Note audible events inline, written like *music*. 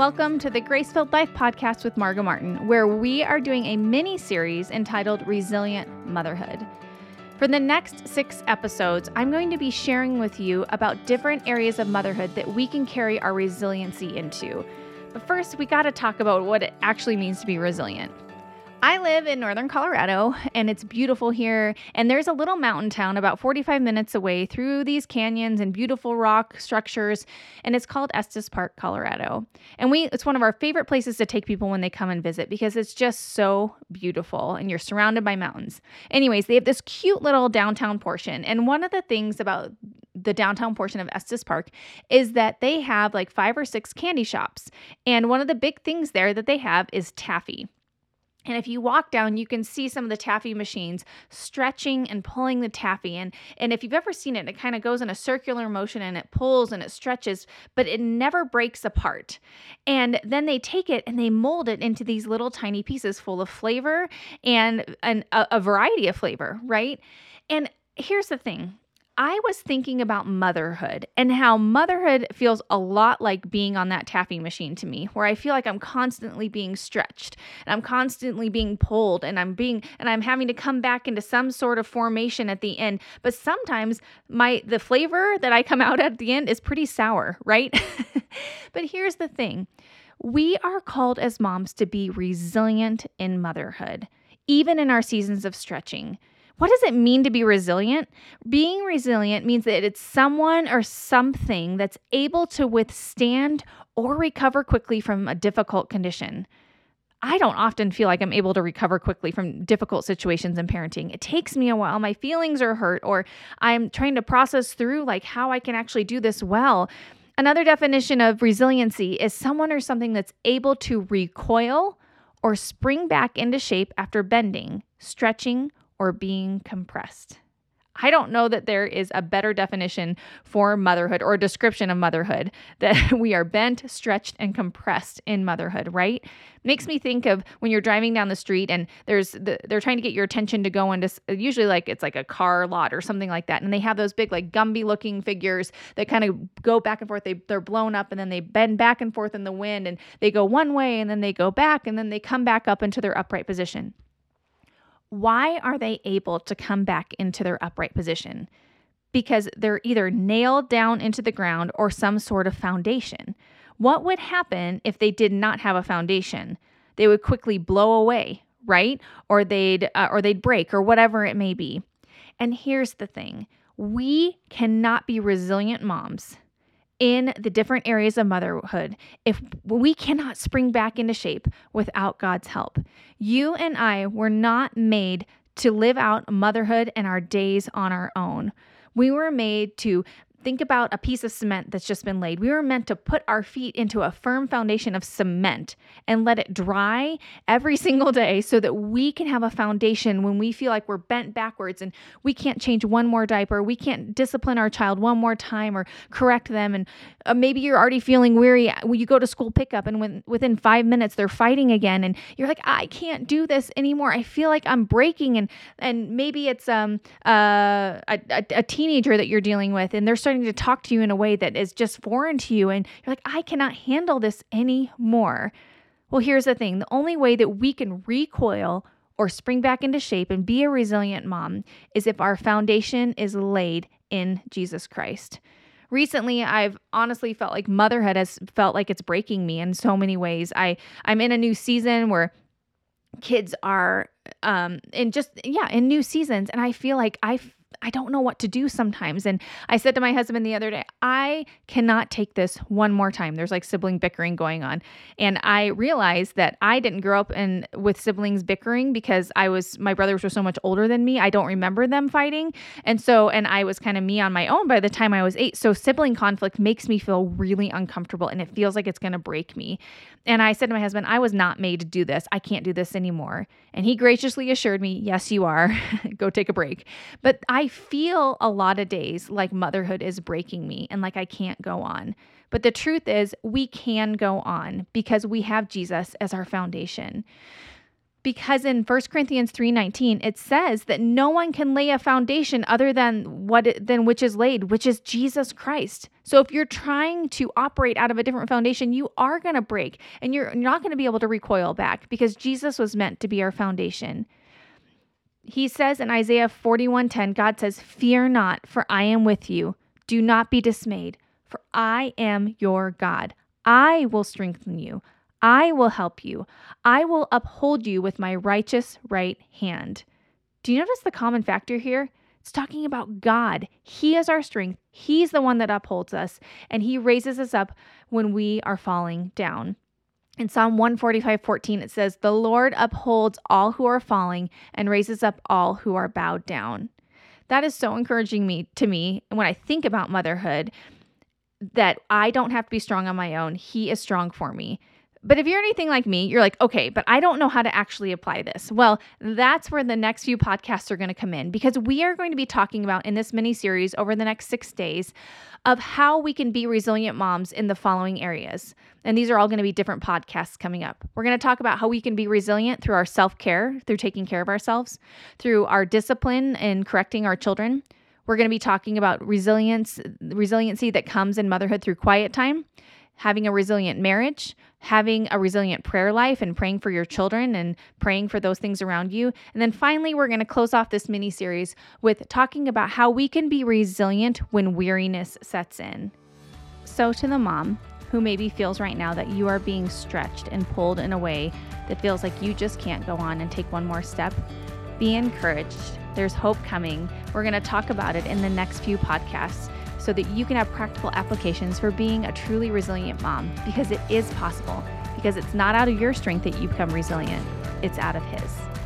Welcome to the Grace-Filled Life podcast with Margot Martin, where we are doing a mini series entitled Resilient Motherhood. For the next six episodes, I'm going to be sharing with you about different areas of motherhood that we can carry our resiliency into. But first, we got to talk about what it actually means to be resilient. I live in northern Colorado and it's beautiful here. And there's a little mountain town about 45 minutes away through these canyons and beautiful rock structures. And it's called Estes Park, Colorado. And we it's one of our favorite places to take people when they come and visit because it's just so beautiful and you're surrounded by mountains. Anyways, they have this cute little downtown portion. And one of the things about the downtown portion of Estes Park is that they have like five or six candy shops. And one of the big things there that they have is taffy. And if you walk down, you can see some of the taffy machines stretching and pulling the taffy. And, and if you've ever seen it, it kind of goes in a circular motion and it pulls and it stretches, but it never breaks apart. And then they take it and they mold it into these little tiny pieces full of flavor and, and a, a variety of flavor, right? And here's the thing I was thinking about motherhood and how motherhood feels a lot like being on that taffy machine to me, where I feel like I'm constantly being stretched and I'm constantly being pulled and I'm being and I'm having to come back into some sort of formation at the end. But sometimes my the flavor that I come *laughs* out at the end is pretty sour, right? *laughs* but here's the thing. We are called as moms to be resilient in motherhood, even in our seasons of stretching. What does it mean to be resilient? Being resilient means that it's someone or something that's able to withstand or recover quickly from a difficult condition. I don't often feel like I'm able to recover quickly from difficult situations in parenting. It takes me a while. My feelings are hurt, or I'm trying to process through like how I can actually do this well. Another definition of resiliency is someone or something that's able to recoil or spring back into shape after bending, stretching, or being compressed. I don't know that there is a better definition for motherhood or description of motherhood that *laughs* we are bent, stretched, and compressed in motherhood, right? Makes me think of when you're driving down the street and there's the, they're trying to get your attention to go into usually like it's like a car lot or something like that, and they have those big like Gumby looking figures that kind of go back and forth. They they're blown up and then they bend back and forth in the wind and they go one way and then they go back and then they come back up into their upright position why are they able to come back into their upright position? Because they're either nailed down into the ground or some sort of foundation. What would happen if they did not have a foundation? They would quickly blow away, right? Or they'd uh, or they'd break or whatever it may be. And here's the thing. We cannot be resilient moms in the different areas of motherhood if we cannot spring back into shape without God's help. You and I were not made to live out motherhood and our days on our own. We were made to Think about a piece of cement that's just been laid. We were meant to put our feet into a firm foundation of cement and let it dry every *laughs* single day so that we can have a foundation when we feel like we're bent backwards and we can't change one more diaper, we can't discipline our child one more time or correct them. And uh, maybe you're already feeling weary when you go to school pickup and when within five minutes they're fighting again and you're like, I can't do this anymore. I feel like I'm breaking. And and maybe it's um uh, a, a, a teenager that you're dealing with and they're starting to talk to you in a way that is just foreign to you and you're like, I cannot handle this anymore. Well, here's the thing the only way that we can recoil or spring back into shape and be a resilient mom is if our foundation is laid in Jesus Christ. Recently, I've honestly felt like motherhood has felt like it's breaking me in so many ways. I I'm in a new season where kids are um in just yeah, in new seasons and I feel like I I don't know what to do sometimes. And I said to my husband the other day, I cannot take this one more time. There's like sibling bickering going on. And I realized that I didn't grow up in with siblings bickering because I was my brothers were so much older than me. I don't remember them fighting. And so and I was kind of me on my own by the time I was 8. So sibling conflict makes me feel really uncomfortable and it feels like it's going to break me. And I said to my husband, I was not made to do this. I can't do this anymore. And he graciously assured me, Yes, you are. *laughs* Go take a break. But I feel a lot of days like motherhood is breaking me and like I can't go on. But the truth is, we can go on because we have Jesus as our foundation. because in 1 Corinthians 3:19 it says that no one can lay a foundation other than what than which is laid, which is Jesus Christ. So if you're trying to operate out of a different foundation, you are going to break and you're not going to be able to recoil back because Jesus was meant to be our foundation. He says in Isaiah 41:10, God says, "Fear not, for I am with you. Do not be dismayed, for I am your God. I will strengthen you. I will help you. I will uphold you with my righteous right hand. Do you notice the common factor here? It's talking about God. He is our strength. He's the one that upholds us, and He raises us up when we are falling down. In Psalm 145 14, it says, The Lord upholds all who are falling and raises up all who are bowed down. That is so encouraging me to me when I think about motherhood that I don't have to be strong on my own. He is strong for me. But if you're anything like me, you're like, okay, but I don't know how to actually apply this. Well, that's where the next few podcasts are going to come in because we are going to be talking about in this mini series over the next six days of how we can be resilient moms in the following areas. And these are all going to be different podcasts coming up. We're going to talk about how we can be resilient through our self care, through taking care of ourselves, through our discipline in correcting our children. We're going to be talking about resilience, resiliency that comes in motherhood through quiet time having a resilient marriage, having a resilient prayer life and praying for your children and praying for those things around you. And then finally, we're going to close off this mini series with talking about how we can be resilient when weariness sets in. So, to the mom who maybe feels right now that you are being stretched and pulled in a way that feels like you just can't go on and take one more step, be encouraged. There's hope coming. We're going to talk about it in the next few podcasts so that you can have practical applications for being a truly resilient mom because it is possible, because it's not out of your strength that you become resilient, it's out of His.